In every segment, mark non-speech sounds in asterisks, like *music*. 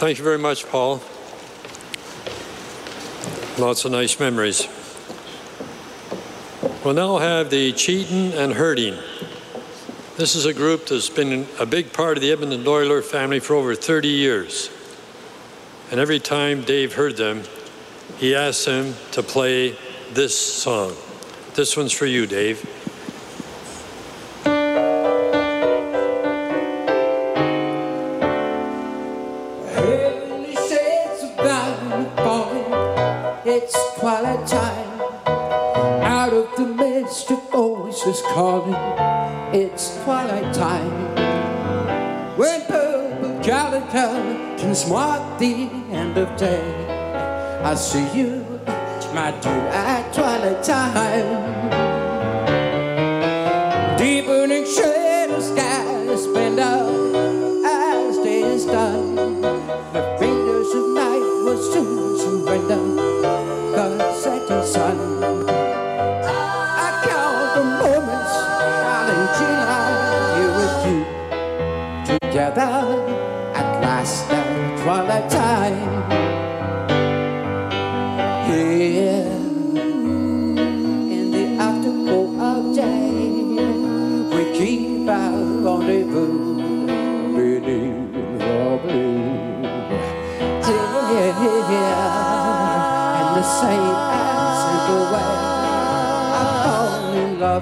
Thank you very much, Paul. Lots of nice memories. We'll now have the Cheatin and Herding. This is a group that's been a big part of the Edmonton Oiler family for over 30 years. And every time Dave heard them, he asked them to play this song. This one's for you, Dave. Can mark the end of day. I see you, my dear, at twilight time.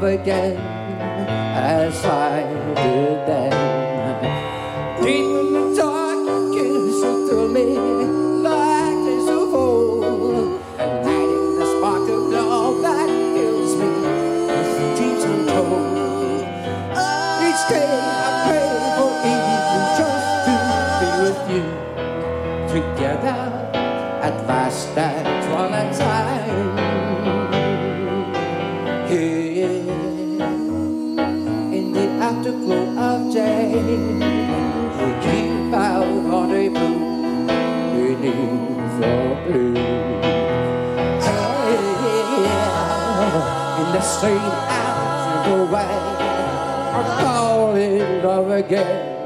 Love again as I did then. Dark, you kiss through me Hey, in the straight out the way, I fall in love again.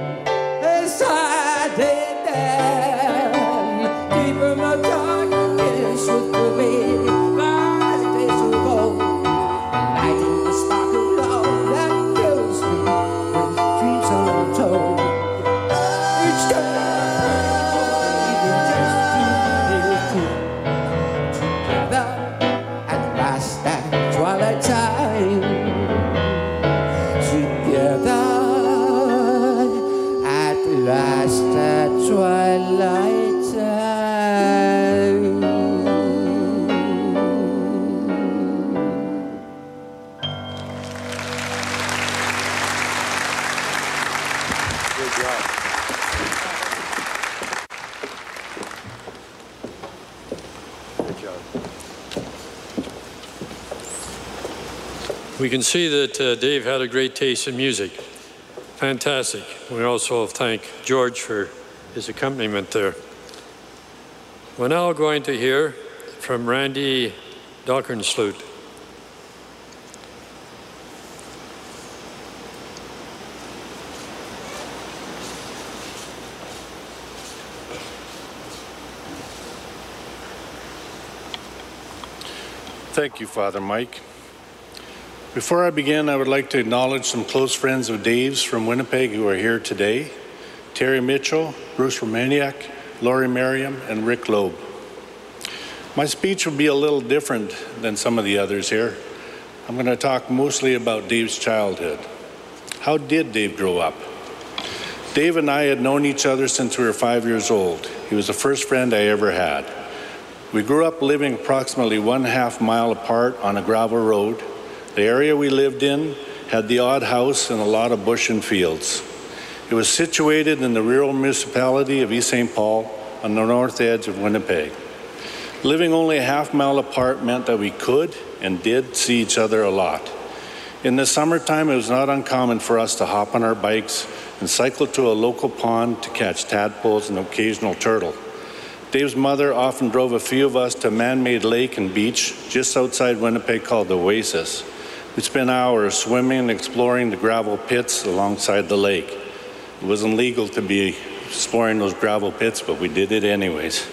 Job. We can see that uh, Dave had a great taste in music. Fantastic. We also thank George for his accompaniment there. We're now going to hear from Randy Donkersloot. Thank you, Father Mike. Before I begin, I would like to acknowledge some close friends of Dave's from Winnipeg who are here today Terry Mitchell, Bruce Romaniak, Laurie Merriam, and Rick Loeb. My speech will be a little different than some of the others here. I'm going to talk mostly about Dave's childhood. How did Dave grow up? Dave and I had known each other since we were five years old. He was the first friend I ever had. We grew up living approximately one half mile apart on a gravel road. The area we lived in had the odd house and a lot of bush and fields. It was situated in the rural municipality of East St. Paul on the north edge of Winnipeg. Living only a half mile apart meant that we could and did see each other a lot. In the summertime, it was not uncommon for us to hop on our bikes and cycle to a local pond to catch tadpoles and occasional turtle. Dave's mother often drove a few of us to a man-made lake and beach just outside Winnipeg called the Oasis. We spent hours swimming and exploring the gravel pits alongside the lake. It wasn't legal to be exploring those gravel pits, but we did it anyways.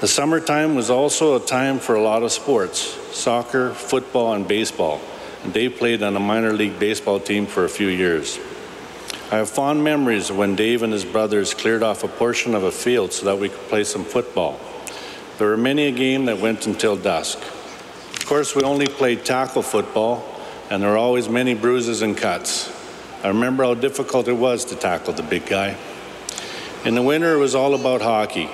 The summertime was also a time for a lot of sports soccer, football, and baseball. And Dave played on a minor league baseball team for a few years. I have fond memories of when Dave and his brothers cleared off a portion of a field so that we could play some football. There were many a game that went until dusk. Of course, we only played tackle football, and there were always many bruises and cuts. I remember how difficult it was to tackle the big guy. In the winter, it was all about hockey.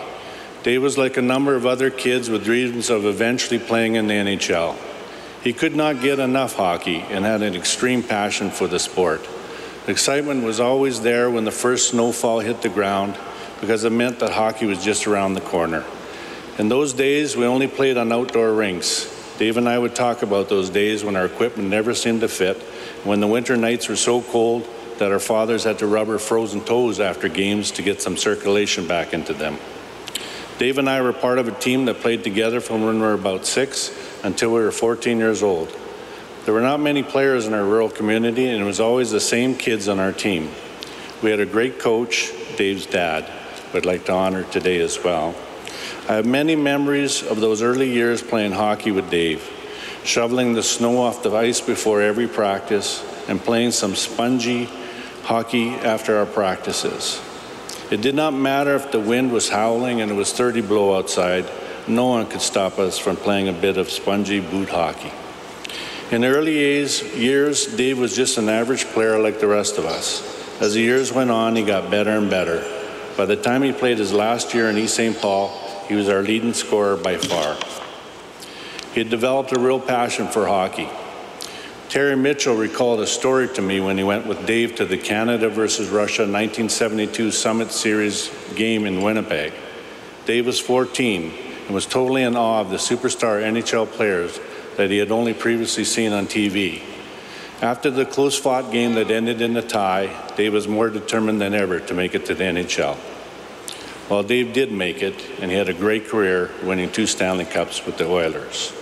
Dave was like a number of other kids with dreams of eventually playing in the NHL. He could not get enough hockey and had an extreme passion for the sport. The excitement was always there when the first snowfall hit the ground because it meant that hockey was just around the corner. In those days, we only played on outdoor rinks. Dave and I would talk about those days when our equipment never seemed to fit, when the winter nights were so cold that our fathers had to rub our frozen toes after games to get some circulation back into them. Dave and I were part of a team that played together from when we were about six until we were 14 years old. There were not many players in our rural community, and it was always the same kids on our team. We had a great coach, Dave's dad, who I'd like to honor today as well. I have many memories of those early years playing hockey with Dave, shoveling the snow off the ice before every practice, and playing some spongee hockey after our practices. It did not matter if the wind was howling and it was 30 below outside, no one could stop us from playing a bit of spongee boot hockey. In the early years, years, Dave was just an average player like the rest of us. As the years went on, he got better and better. By the time he played his last year in East St. Paul, he was our leading scorer by far. He had developed a real passion for hockey. Terry Mitchell recalled a story to me when he went with Dave to the Canada versus Russia 1972 Summit Series game in Winnipeg. Dave was 14 and was totally in awe of the superstar NHL players that he had only previously seen on TV. After the close fought game that ended in a tie, Dave was more determined than ever to make it to the NHL. Well, Dave did make it, and he had a great career, winning two Stanley Cups with the Oilers.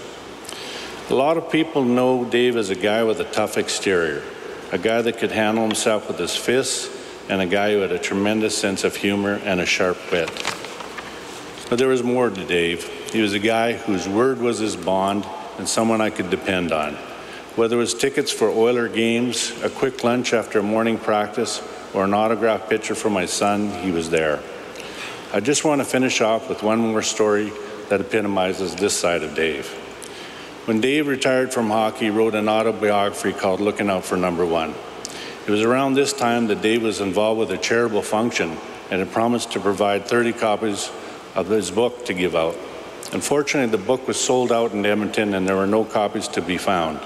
A lot of people know Dave as a guy with a tough exterior, a guy that could handle himself with his fists, and a guy who had a tremendous sense of humor and a sharp wit. But there was more to Dave. He was a guy whose word was his bond and someone I could depend on. Whether it was tickets for Oiler games, a quick lunch after a morning practice, or an autograph picture for my son, he was there. I just want to finish off with one more story that epitomizes this side of Dave. When Dave retired from hockey, he wrote an autobiography called Looking Out for Number One. It was around this time that Dave was involved with a charitable function and had promised to provide 30 copies of his book to give out. Unfortunately, the book was sold out in Edmonton and there were no copies to be found.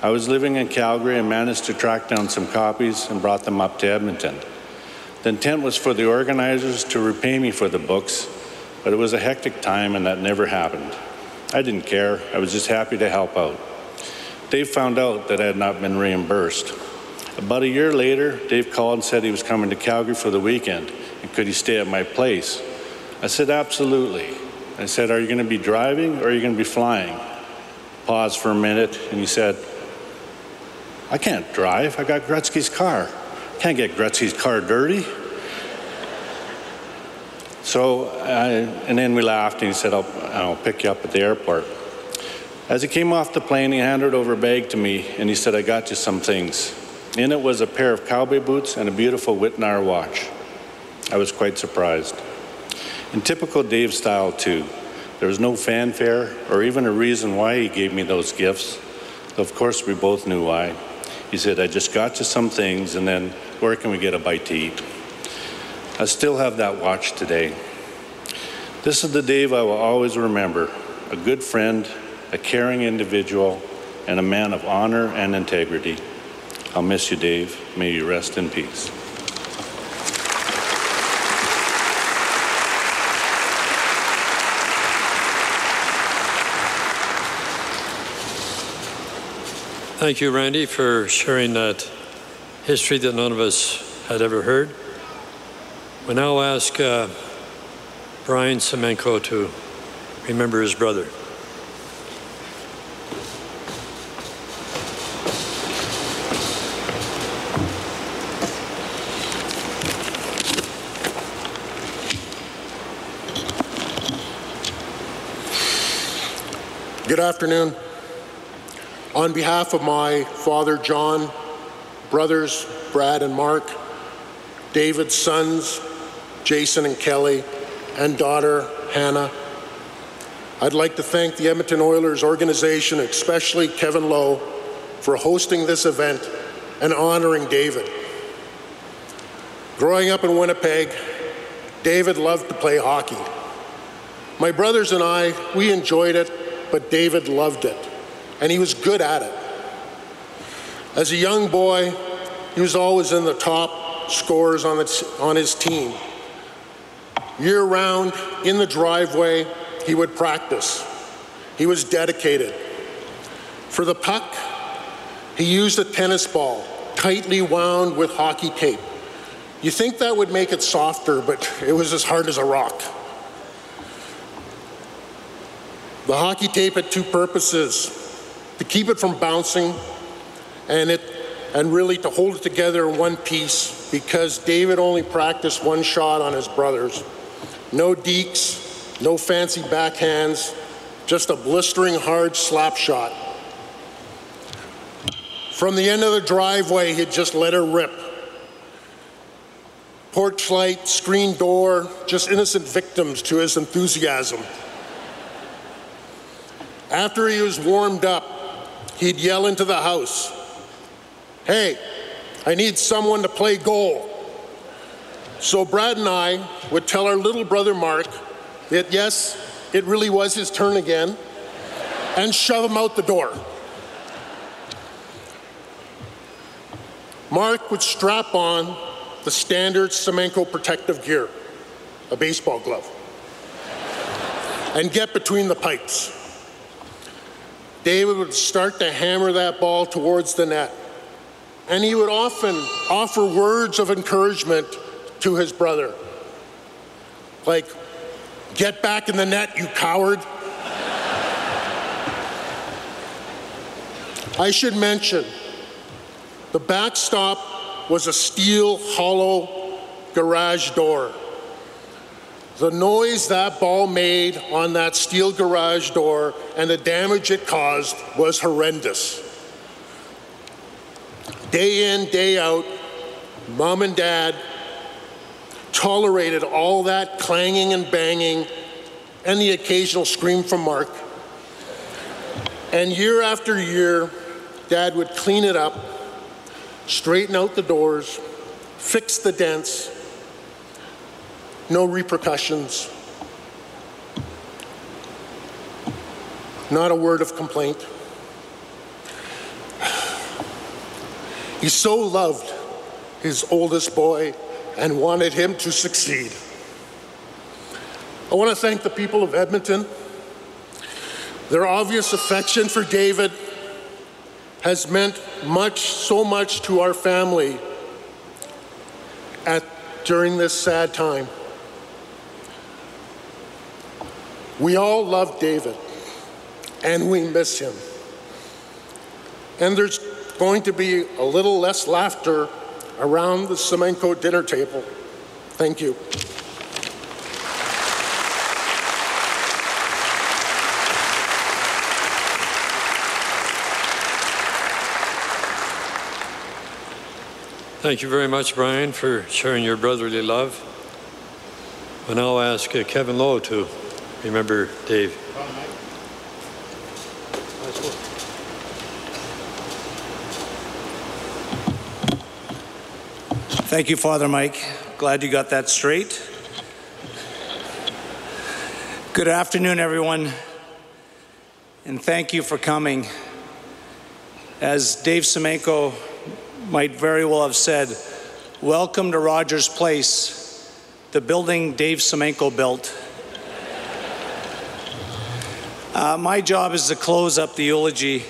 I was living in Calgary and managed to track down some copies and brought them up to Edmonton. The intent was for the organizers to repay me for the books, but it was a hectic time and that never happened. I didn't care. I was just happy to help out. Dave found out that I had not been reimbursed. About a year later, Dave called and said he was coming to Calgary for the weekend and could he stay at my place. I said, absolutely. I said, Are you going to be driving or are you going to be flying? Paused for a minute and he said, I can't drive. I got Gretzky's car. Can't get Gretzky's car dirty. So, I, and then we laughed and he said, I'll, I'll pick you up at the airport. As he came off the plane, he handed over a bag to me and he said, I got you some things. In it was a pair of cowboy boots and a beautiful Wittnauer watch. I was quite surprised. In typical Dave style, too, there was no fanfare or even a reason why he gave me those gifts. Of course, we both knew why. He said, I just got you some things, and then where can we get a bite to eat? I still have that watch today. This is the Dave I will always remember a good friend, a caring individual, and a man of honor and integrity. I'll miss you, Dave. May you rest in peace. Thank you, Randy, for sharing that history that none of us had ever heard. We now ask uh, Brian Semenko to remember his brother. Good afternoon. On behalf of my father, John, brothers, Brad and Mark, David's sons, Jason and Kelly, and daughter, Hannah, I'd like to thank the Edmonton Oilers organization, especially Kevin Lowe, for hosting this event and honoring David. Growing up in Winnipeg, David loved to play hockey. My brothers and I, we enjoyed it, but David loved it, and he was good at it. As a young boy, he was always in the top scorers on, on his team. Year round, in the driveway, he would practice. He was dedicated. For the puck, he used a tennis ball tightly wound with hockey tape. You think that would make it softer, but *laughs* it was as hard as a rock. The hockey tape had two purposes to keep it from bouncing and it and really to hold it together in one piece because David only practiced one shot on his brothers. No dekes, no fancy backhands, just a blistering hard slap shot. From the end of the driveway, he'd just let her rip. Porch light, screen door, just innocent victims to his enthusiasm. After he was warmed up, he'd yell into the house, Hey, I need someone to play goal. So Brad and I would tell our little brother Mark that yes, it really was his turn again, and shove him out the door. Mark would strap on the standard Semenko protective gear, a baseball glove, and get between the pipes. David would start to hammer that ball towards the net, and he would often offer words of encouragement to his brother, like, Get back in the net, you coward. I should mention the backstop was a steel hollow garage door. The noise that ball made on that steel garage door and the damage it caused was horrendous. Day in, day out, mom and dad tolerated all that clanging and banging and the occasional scream from Mark. And year after year, dad would clean it up straighten out the doors, fix the dents, no repercussions, not a word of complaint. He so loved his oldest boy and wanted him to succeed. I want to thank the people of Edmonton. Their obvious affection for David has meant much, so much to our family at, during this sad time. We all love David, and we miss him. And there's going to be a little less laughter around the Semenko dinner table. Thank you. Thank you very much, Brian, for sharing your brotherly love. And I'll ask uh, Kevin Lowe to remember Dave. Thank you, Father Mike. Glad you got that straight. Good afternoon, everyone, and thank you for coming. As Dave Semenko might very well have said, Welcome to Rogers Place, the building Dave Semenko built. Uh, my job is to close up the eulogy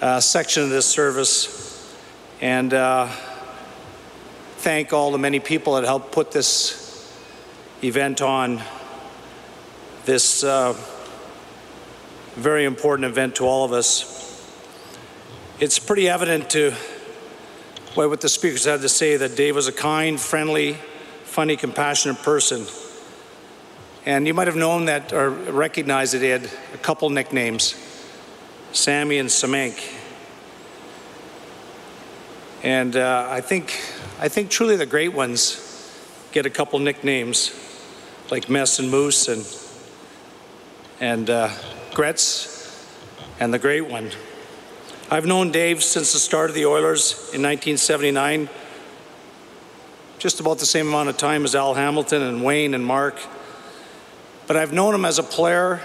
uh, section of this service and uh, thank all the many people that helped put this event on, this uh, very important event to all of us. It's pretty evident to what the speakers had to say that Dave was a kind, friendly, funny, compassionate person. And you might have known that or recognized that he had a couple nicknames Sammy and Semenk. And uh, I, think, I think truly the great ones get a couple nicknames like Mess and Moose and, and uh, Gretz and the Great One. I've known Dave since the start of the Oilers in 1979, just about the same amount of time as Al Hamilton and Wayne and Mark. But I've known him as a player,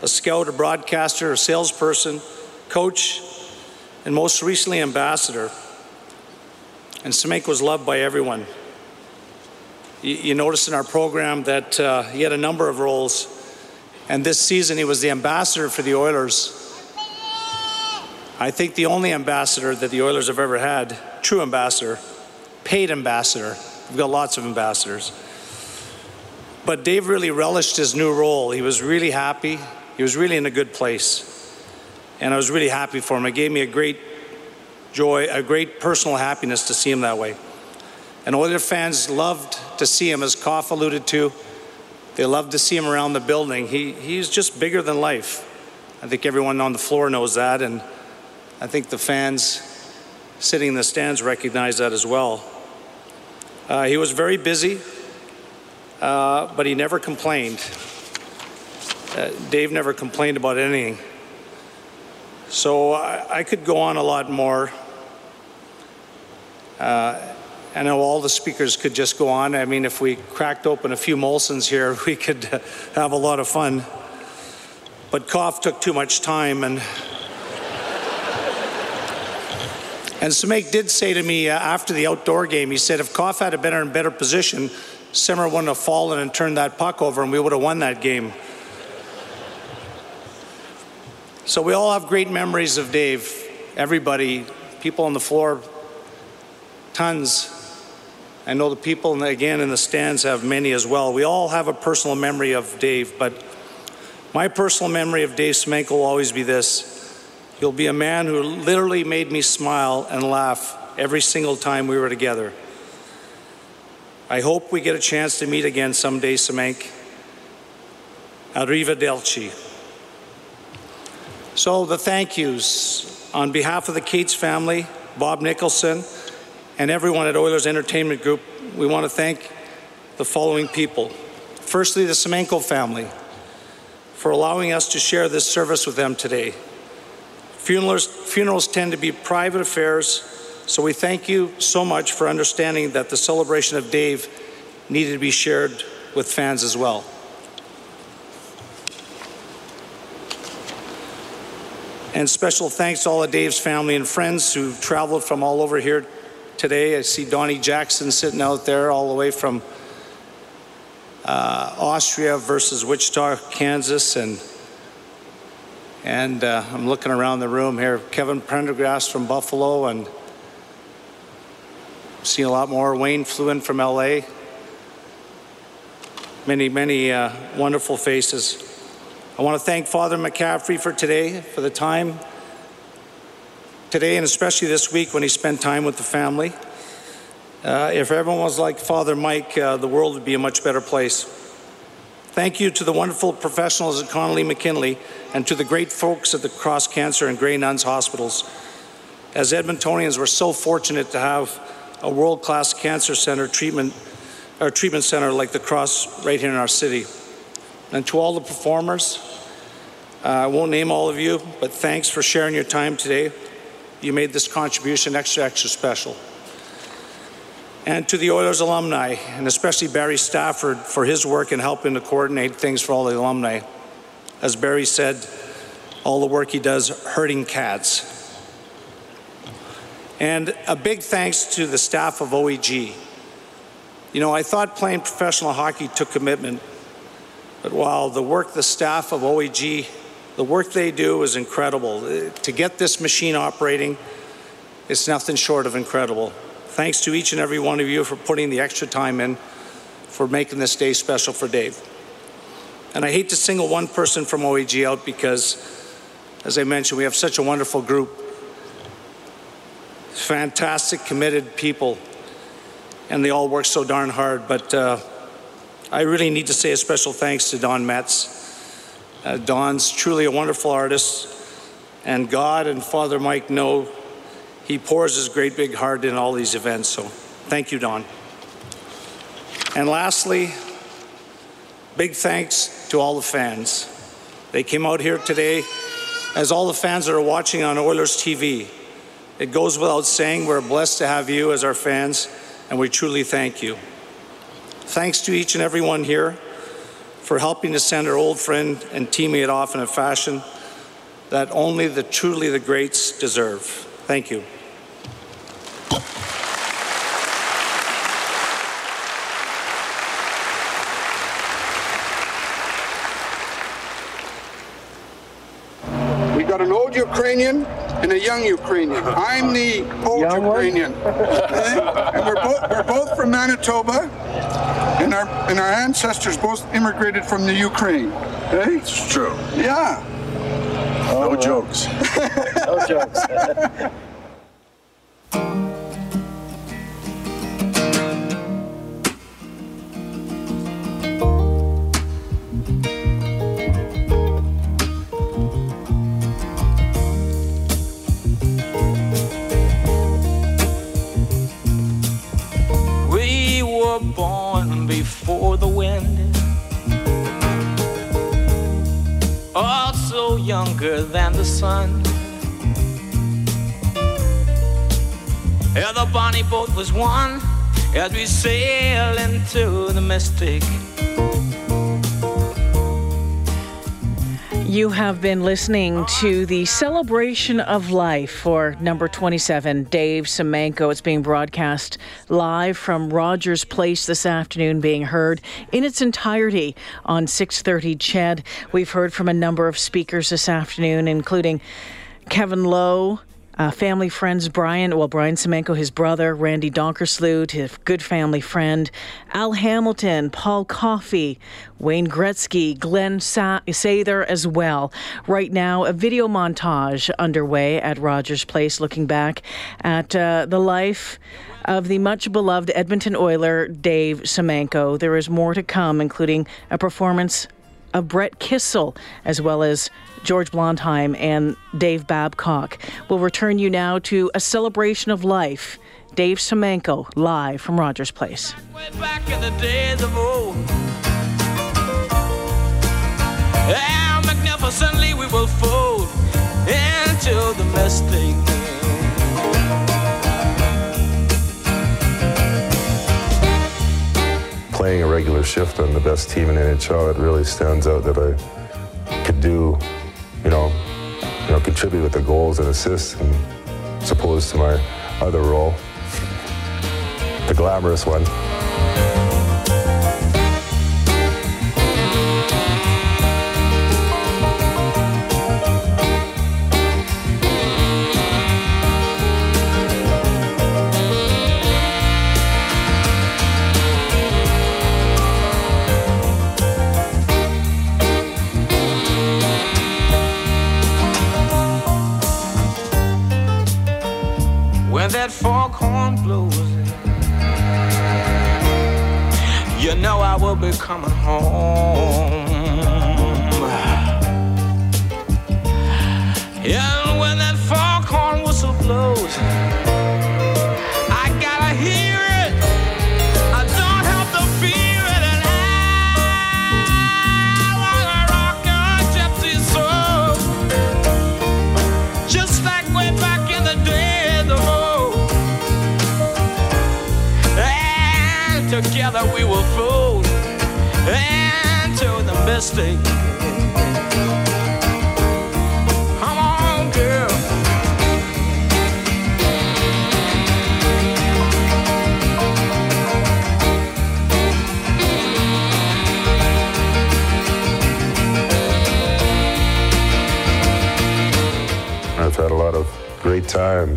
a scout, a broadcaster, a salesperson, coach, and most recently, ambassador. And Semenk was loved by everyone. You, you notice in our program that uh, he had a number of roles, and this season he was the ambassador for the Oilers. I think the only ambassador that the Oilers have ever had, true ambassador, paid ambassador. We've got lots of ambassadors. But Dave really relished his new role. He was really happy. He was really in a good place. And I was really happy for him. It gave me a great joy, a great personal happiness to see him that way. And Oilers fans loved to see him, as Koff alluded to. They loved to see him around the building. He, he's just bigger than life. I think everyone on the floor knows that. And I think the fans sitting in the stands recognize that as well. Uh, he was very busy, uh, but he never complained. Uh, Dave never complained about anything. So I, I could go on a lot more. Uh, I know all the speakers could just go on. I mean, if we cracked open a few Molsons here, *laughs* we could have a lot of fun. But Koff took too much time, and and Semenk did say to me uh, after the outdoor game, he said, if Koff had been in a better position, Simmer wouldn't have fallen and turned that puck over, and we would have won that game. So we all have great memories of Dave. Everybody, people on the floor, tons. I know the people, again, in the stands have many as well. We all have a personal memory of Dave, but my personal memory of Dave Semenk will always be this. He'll be a man who literally made me smile and laugh every single time we were together. I hope we get a chance to meet again someday, Semenk. Arrivederci. So the thank yous on behalf of the Katz family, Bob Nicholson, and everyone at Oilers Entertainment Group, we want to thank the following people. Firstly, the Semenko family for allowing us to share this service with them today. Funerals, funerals tend to be private affairs, so we thank you so much for understanding that the celebration of Dave needed to be shared with fans as well. And special thanks to all of Dave's family and friends who traveled from all over here today. I see Donnie Jackson sitting out there all the way from uh, Austria versus Wichita, Kansas, and and uh, I'm looking around the room here. Kevin Prendergast from Buffalo, and seeing a lot more. Wayne flew in from LA. Many, many uh, wonderful faces. I want to thank Father McCaffrey for today, for the time today, and especially this week when he spent time with the family. Uh, if everyone was like Father Mike, uh, the world would be a much better place. Thank you to the wonderful professionals at Connelly McKinley and to the great folks at the Cross Cancer and Grey Nuns hospitals. As Edmontonians, we're so fortunate to have a world-class cancer center treatment, or treatment center like the Cross right here in our city. And to all the performers, uh, I won't name all of you, but thanks for sharing your time today. You made this contribution extra, extra special. And to the Oilers alumni, and especially Barry Stafford for his work in helping to coordinate things for all the alumni. As Barry said, all the work he does hurting cats. And a big thanks to the staff of OEG. You know, I thought playing professional hockey took commitment, but while the work the staff of OEG, the work they do is incredible. Uh, to get this machine operating, it's nothing short of incredible. Thanks to each and every one of you for putting the extra time in for making this day special for Dave. And I hate to single one person from OEG out because, as I mentioned, we have such a wonderful group. Fantastic, committed people, and they all work so darn hard. But uh, I really need to say a special thanks to Don Metz. Uh, Don's truly a wonderful artist, and God and Father Mike know he pours his great big heart in all these events. So thank you, Don. And lastly, big thanks to all the fans. They came out here today, as all the fans that are watching on Oilers TV. It goes without saying, we're blessed to have you as our fans, and we truly thank you. Thanks to each and every one here for helping to send our old friend and teammate off in a fashion that only the truly the greats deserve. Thank you. We got an old Ukrainian and a young Ukrainian. I'm the old Young? Ukrainian, and we're both we're both from Manitoba, and our and our ancestors both immigrated from the Ukraine. Eh? Okay? It's true. Yeah. No jokes. No jokes. *laughs* sun. Yeah, the bonnie boat was one as we sail into the mystic. You have been listening to the celebration of life for number 27, Dave Semenko. It's being broadcast live from Rogers Place this afternoon, being heard in its entirety on 6:30. CHED, We've heard from a number of speakers this afternoon, including Kevin Lowe. Uh, family friends, Brian, well, Brian Semenko, his brother, Randy Donkersloot, his good family friend, Al Hamilton, Paul Coffey, Wayne Gretzky, Glenn Sa- Sather as well. Right now, a video montage underway at Rogers Place looking back at uh, the life of the much beloved Edmonton Oiler, Dave Semenko. There is more to come, including a performance of Brett Kissel, as well as George Blondheim and Dave Babcock. We'll return you now to a celebration of life. Dave Semenko, live from Rogers Place. How magnificently we will fold into the. Playing a regular shift on the best team in NHL, it really stands out that I could do, you know, you know, contribute with the goals and assists, and as opposed to my other role, the glamorous one. When that foghorn blows, you know I will be coming home.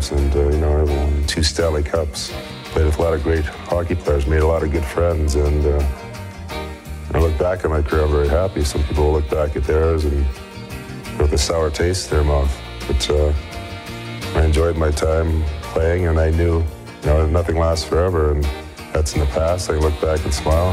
Times, and uh, you know, won two Stanley Cups. Played with a lot of great hockey players, made a lot of good friends, and uh, I look back at my career, I'm very happy. Some people look back at theirs and with a sour taste in their mouth. But uh, I enjoyed my time playing, and I knew, you know, nothing lasts forever, and that's in the past. I look back and smile.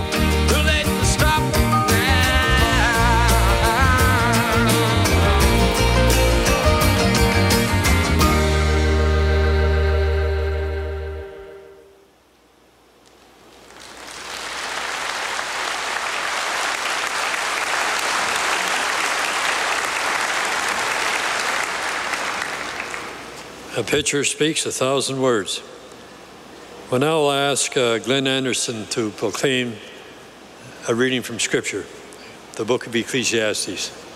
A picture speaks a thousand words. Well, now I'll ask uh, Glenn Anderson to proclaim a reading from Scripture, the book of Ecclesiastes.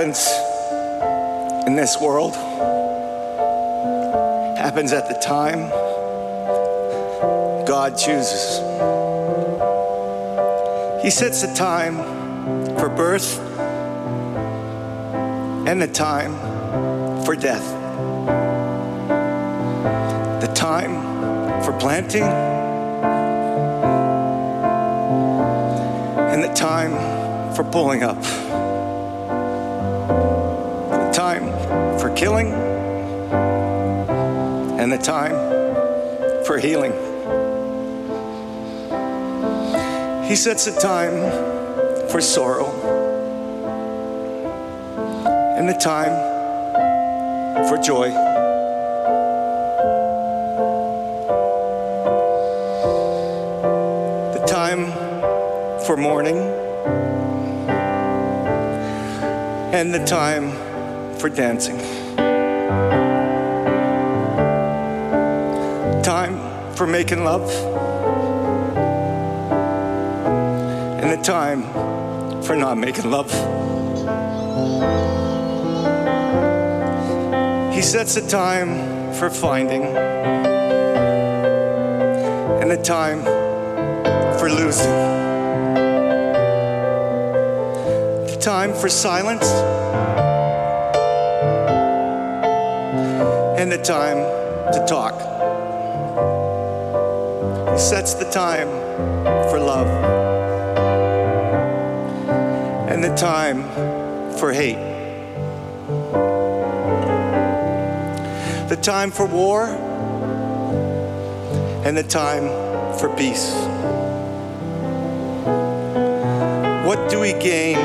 Happens in this world happens at the time God chooses. He sets the time for birth and the time for death. The time for planting and the time for pulling up. Time for killing and the time for healing. He sets a time for sorrow and the time for joy. The time for mourning and the time for dancing. Time for making love and the time for not making love. He sets a time for finding and a time for losing. The time for silence the time to talk. He sets the time for love and the time for hate. The time for war and the time for peace. What do we gain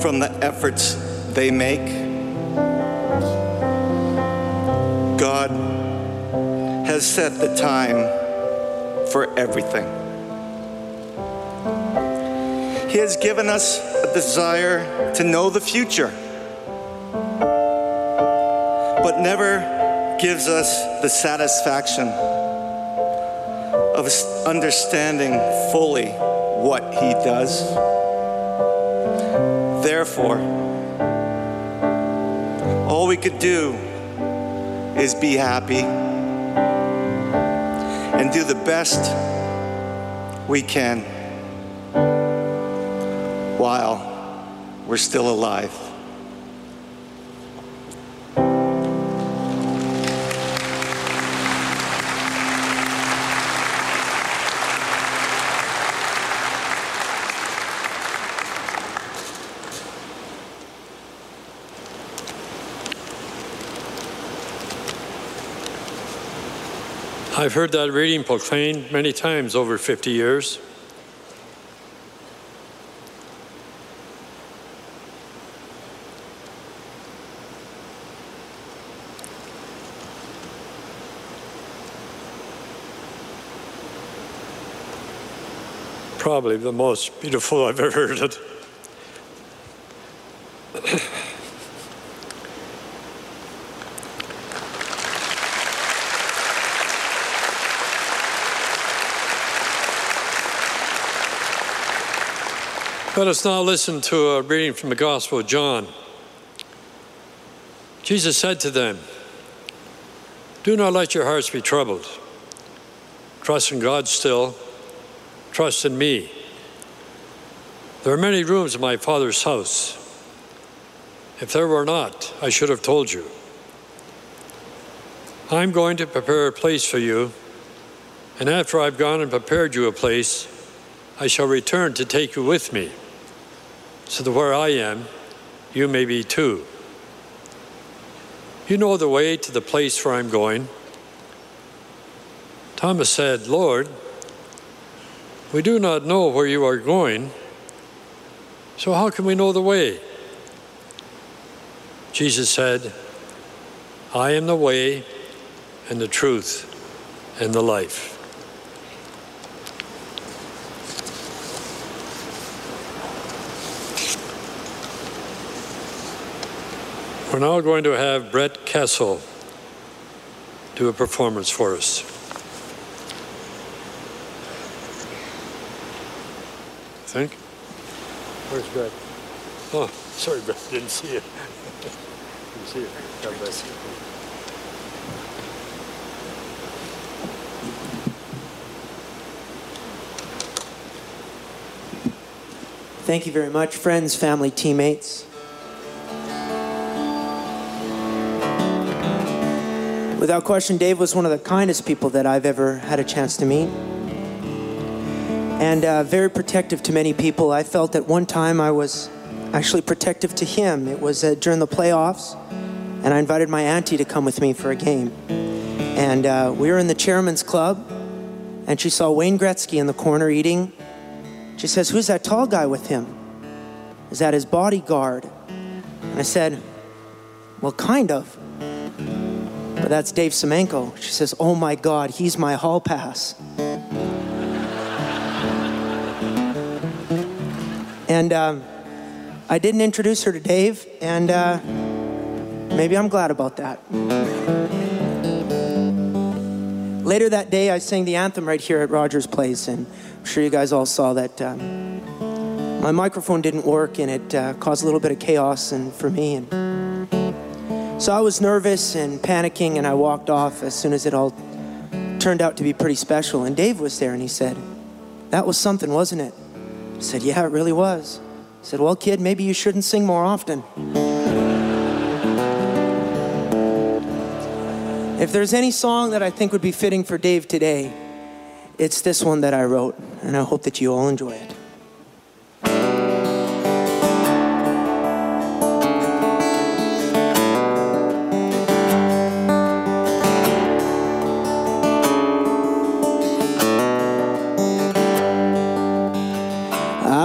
from the efforts they make? Has set the time for everything. He has given us a desire to know the future, but never gives us the satisfaction of understanding fully what He does. Therefore, all we could do is be happy and do the best we can while we're still alive. I've heard that reading proclaimed many times over 50 years. Probably the most beautiful I've ever heard it. *laughs* Let us now listen to a reading from the Gospel of John. Jesus said to them, Do not let your hearts be troubled. Trust in God still, trust in me. There are many rooms in my Father's house. If there were not, I should have told you. I'm going to prepare a place for you, and after I've gone and prepared you a place, I shall return to take you with me so that where I am, you may be too. You know the way to the place where I'm going. Thomas said, Lord, we do not know where you are going, so how can we know the way? Jesus said, I am the way and the truth and the life. We're now going to have Brett Kissel do a performance for us. I think. Where's Brett? Oh, sorry, Brett, didn't see you. didn't see you. God bless you. Thank you very much, friends, family, teammates. Without question, Dave was one of the kindest people that I've ever had a chance to meet. And uh, very protective to many people. I felt at one time I was actually protective to him. It was uh, during the playoffs, and I invited my auntie to come with me for a game. And uh, we were in the chairman's club, and she saw Wayne Gretzky in the corner eating. She says, Who's that tall guy with him? Is that his bodyguard? And I said, Well, kind of. But that's Dave Semenko. She says, Oh my God, he's my hall pass. And um, I didn't introduce her to Dave, and uh, maybe I'm glad about that. Later that day, I sang the anthem right here at Rogers Place, and I'm sure you guys all saw that um, my microphone didn't work, and it uh, caused a little bit of chaos and for me. And so I was nervous and panicking, and I walked off as soon as it all turned out to be pretty special. And Dave was there, and he said, "That was something, wasn't it?" I said, Yeah, it really was. Said, Well, kid, maybe you shouldn't sing more often. If there's any song that I think would be fitting for Dave today, it's this one that I wrote, and I hope that you all enjoy it.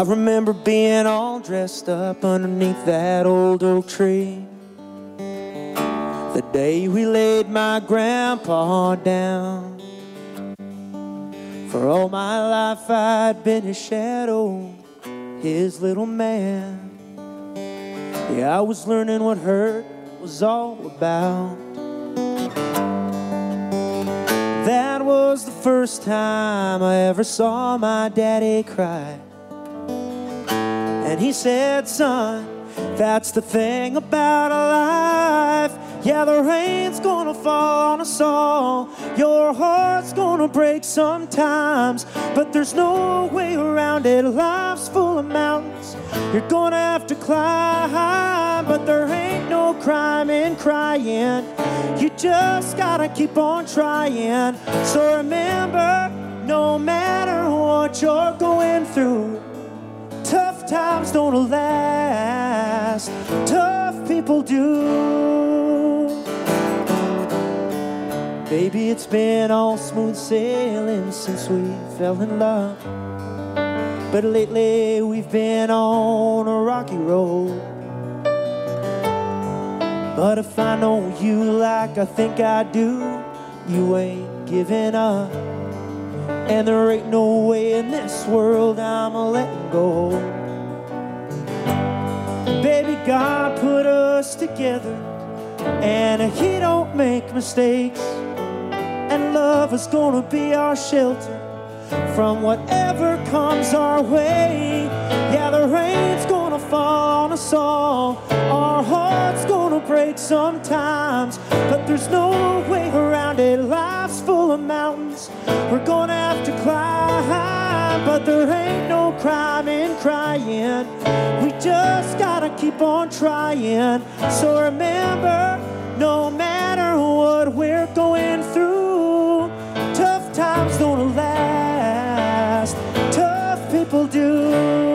I remember being all dressed up underneath that old oak tree. The day we laid my grandpa down. For all my life I'd been his shadow, his little man. Yeah, I was learning what hurt was all about. That was the first time I ever saw my daddy cry. And he said, son, that's the thing about life. Yeah, the rain's gonna fall on us all. Your heart's gonna break sometimes, but there's no way around it. Life's full of mountains you're gonna have to climb, but there ain't no crime in crying. You just gotta keep on trying. So remember, no matter what you're going through, times don't last. Tough people do. Baby, it's been all smooth sailing since we fell in love. But lately we've been on a rocky road. But if I know you like I think I do, you ain't giving up. And there ain't no way in this world I'm letting go. Baby, God put us together, and He don't make mistakes. And love is gonna be our shelter from whatever comes our way. Yeah, the rain's gonna fall on us all. Our hearts gonna break sometimes, but there's no way around it. Life's full of mountains we're gonna have to climb, but there ain't no crime in crying. We just gotta keep on trying. So remember, no matter what we're going through, tough times don't last. Tough people do.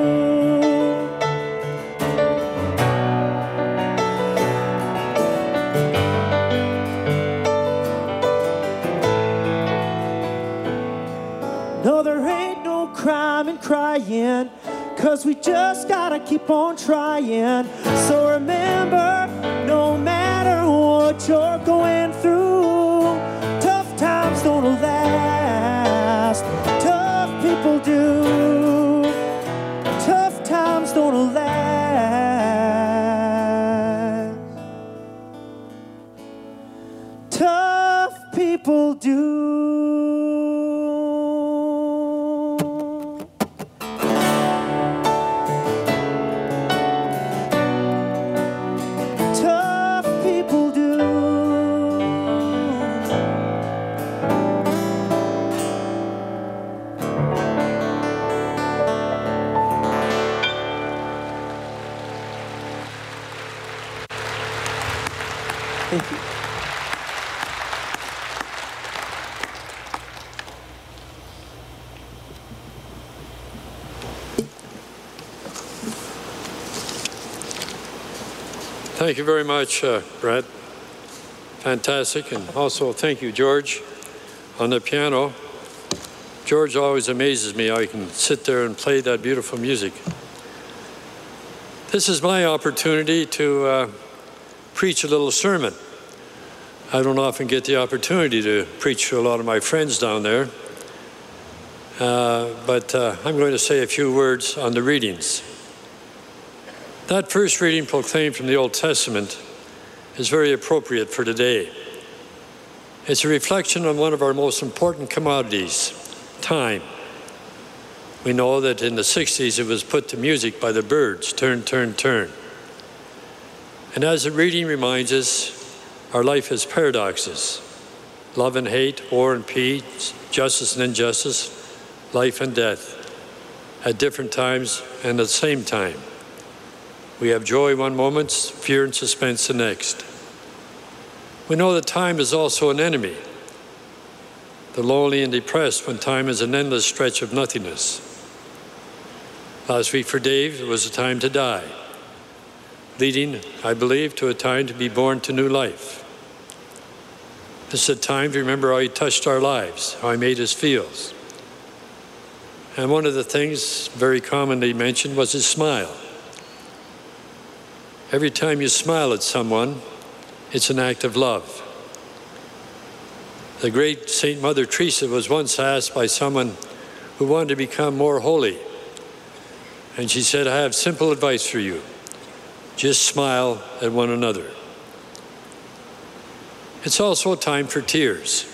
Crying. Cause we just gotta keep on trying. So remember, no matter what you're going through, tough times don't last. Tough people do. Tough times don't last. Tough people do. Thank you very much, uh, Brett. Fantastic. And also, thank you, George, on the piano. George always amazes me how can sit there and play that beautiful music. This is my opportunity to uh, preach a little sermon. I don't often get the opportunity to preach to a lot of my friends down there, uh, but uh, I'm going to say a few words on the readings. That first reading proclaimed from the Old Testament is very appropriate for today. It's a reflection on one of our most important commodities, time. We know that in the 60s it was put to music by the Byrds turn, turn, turn. And as the reading reminds us, our life is paradoxes love and hate, war and peace, justice and injustice, life and death, at different times and at the same time. We have joy one moment, fear and suspense the next. We know that time is also an enemy. The lonely and depressed when time is an endless stretch of nothingness. Last week for Dave, it was a time to die, leading, I believe, to a time to be born to new life. This is a time to remember how he touched our lives, how he made us feel. And one of the things very commonly mentioned was his smile. Every time you smile at someone, it's an act of love. The great Saint Mother Teresa was once asked by someone who wanted to become more holy. And she said, I have simple advice for you. Just smile at one another. It's also a time for tears.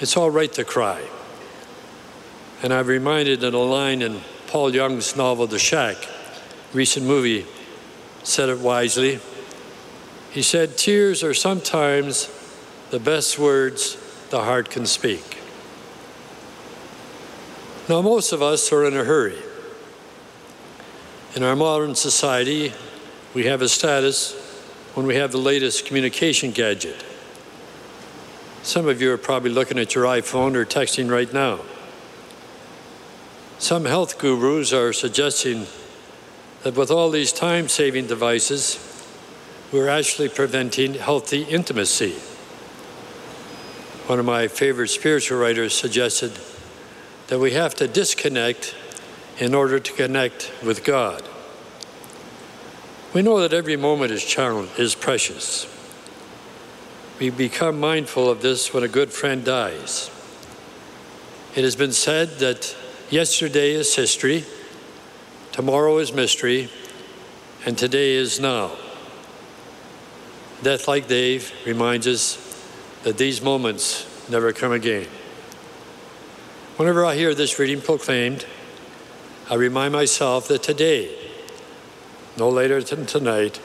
It's all right to cry. And I'm reminded of a line in Paul Young's novel, The Shack, recent movie, said it wisely. He said, Tears are sometimes the best words the heart can speak. Now, most of us are in a hurry. In our modern society, we have a status when we have the latest communication gadget. Some of you are probably looking at your iPhone or texting right now. Some health gurus are suggesting that with all these time saving devices, we're actually preventing healthy intimacy. One of my favorite spiritual writers suggested that we have to disconnect in order to connect with God. We know that every moment is, is precious. We become mindful of this when a good friend dies. It has been said that yesterday is history, tomorrow is mystery, and today is now. Death, like Dave, reminds us that these moments never come again. Whenever I hear this reading proclaimed, I remind myself that today, no later than tonight,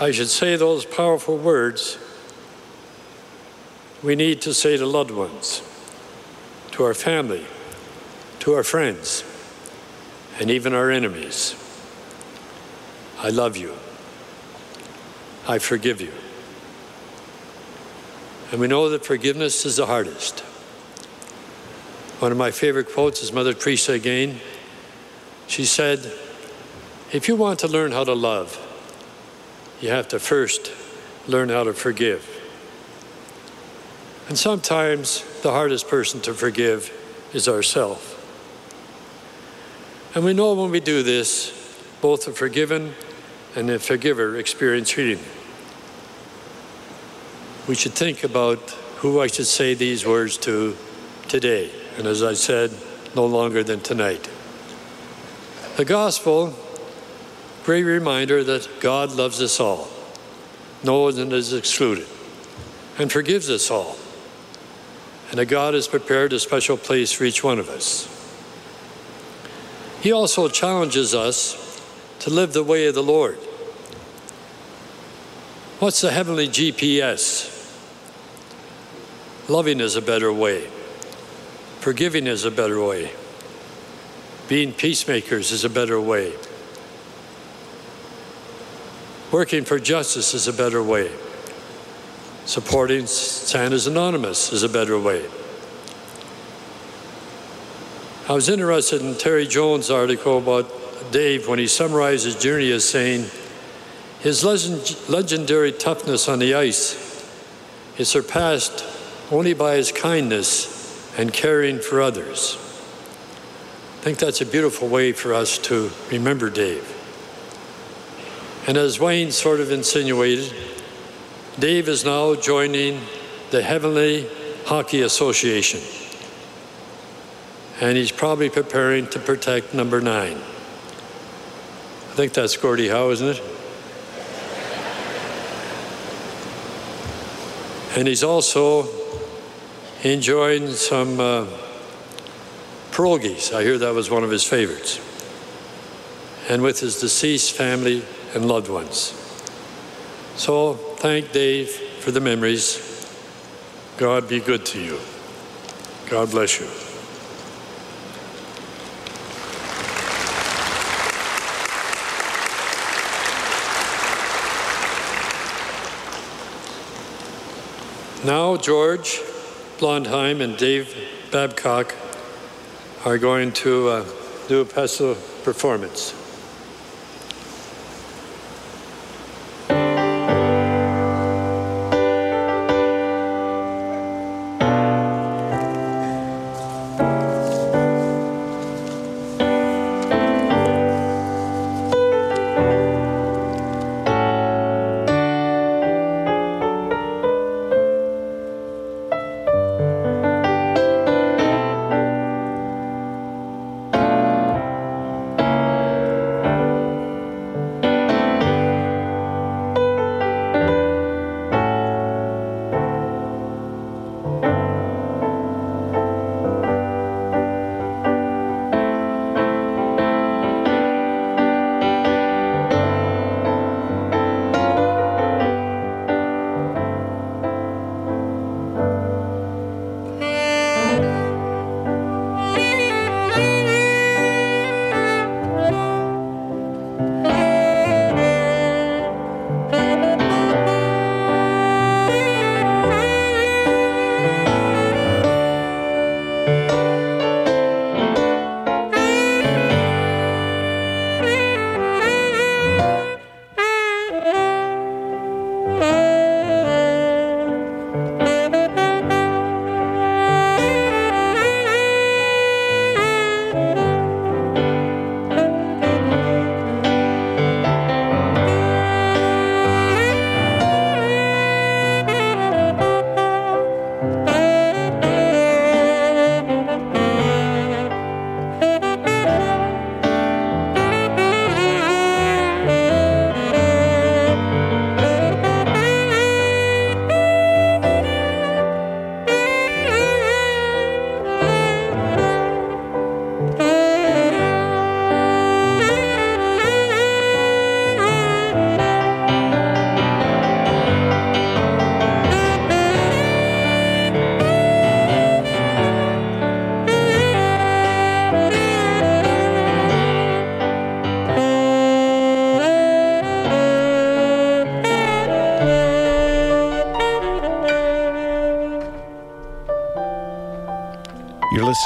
I should say those powerful words we need to say to loved ones, to our family, to our friends, and even our enemies. I love you. I forgive you. And we know that forgiveness is the hardest. One of my favorite quotes is Mother Teresa again. She said, If you want to learn how to love, you have to first learn how to forgive. And sometimes the hardest person to forgive is ourselves. And we know when we do this, both the forgiven and the forgiver experience healing. We should think about who I should say these words to today. And as I said, no longer than tonight. The gospel, great reminder that God loves us all. No one is excluded and forgives us all. And that God has prepared a special place for each one of us. He also challenges us to live the way of the Lord. What's the heavenly GPS? Loving is a better way. Forgiving is a better way. Being peacemakers is a better way. Working for justice is a better way. Supporting Santa's Anonymous is a better way. I was interested in Terry Jones' article about Dave when he summarized his journey as saying, his legend, legendary toughness on the ice is surpassed only by his kindness and caring for others. I think that's a beautiful way for us to remember Dave. And as Wayne sort of insinuated, Dave is now joining the Heavenly Hockey Association. And he's probably preparing to protect number nine. I think that's Gordie Howe, isn't it? And he's also enjoying some uh, pierogies. I hear that was one of his favorites. And with his deceased family and loved ones. So thank Dave for the memories. God be good to you. God bless you. Now, George Blondheim and Dave Babcock are going to uh, do a pestle performance.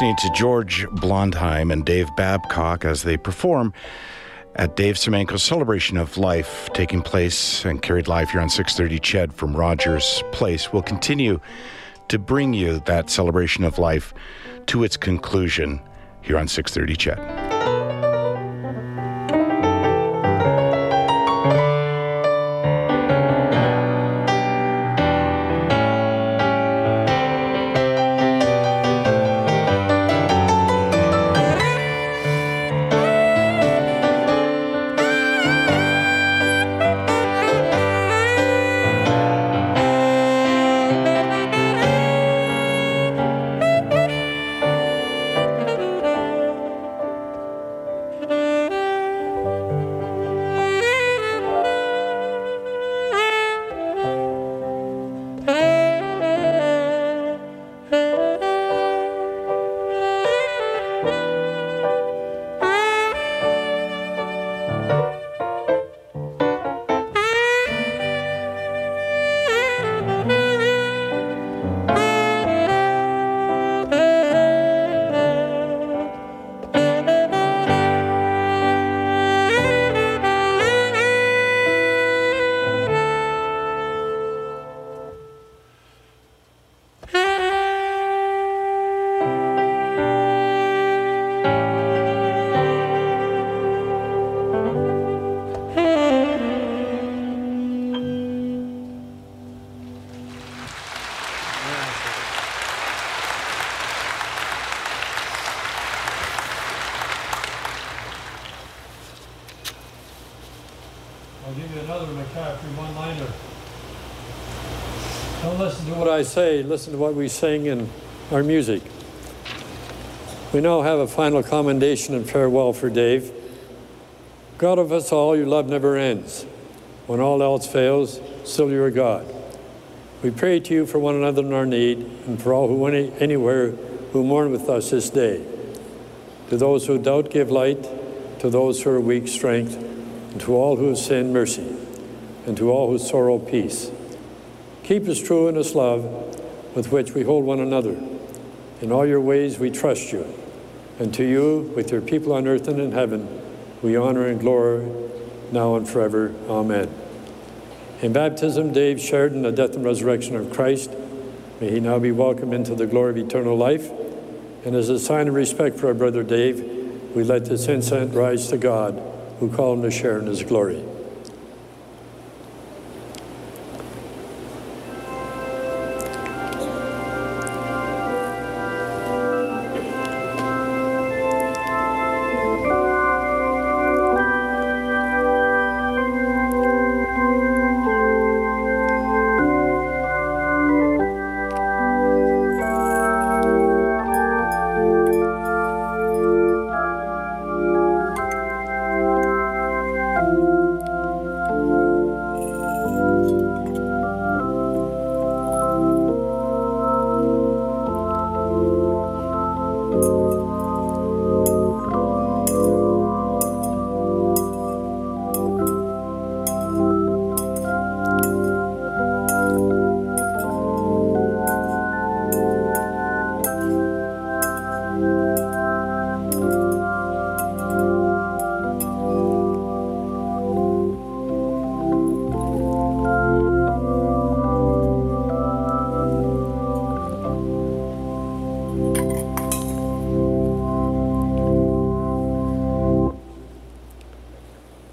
Listening to George Blondheim and Dave Babcock as they perform at Dave Semenko's celebration of life taking place and carried live here on 630 CHED from Rogers Place. We'll continue to bring you that celebration of life to its conclusion here on 630 CHED. I say, listen to what we sing in our music. We now have a final commendation and farewell for Dave. God of us all, your love never ends. When all else fails, still you are God. We pray to you for one another in our need and for all who any, anywhere who mourn with us this day. To those who doubt, give light. To those who are weak, strength and to all who have mercy, and to all who sorrow, peace. Keep us true in this love with which we hold one another. In all your ways we trust you, and to you, with your people on earth and in heaven, we honor and glory now and forever. Amen. In baptism, Dave shared in the death and resurrection of Christ. May he now be welcomed into the glory of eternal life. And as a sign of respect for our brother Dave, we let this incense rise to God who called him to share in his glory.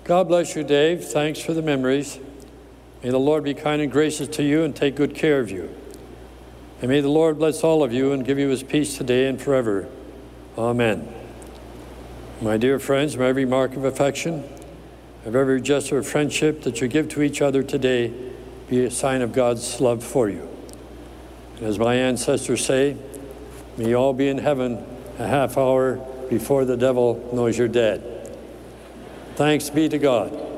God bless you, Dave. Thanks for the memories. May the Lord be kind and gracious to you and take good care of you. And may the Lord bless all of you and give you his peace today and forever. Amen. My dear friends, may every mark of affection, of every gesture of friendship that you give to each other today be a sign of God's love for you. And as my ancestors say, may you all be in heaven a half hour before the devil knows you're dead. Thanks be to God.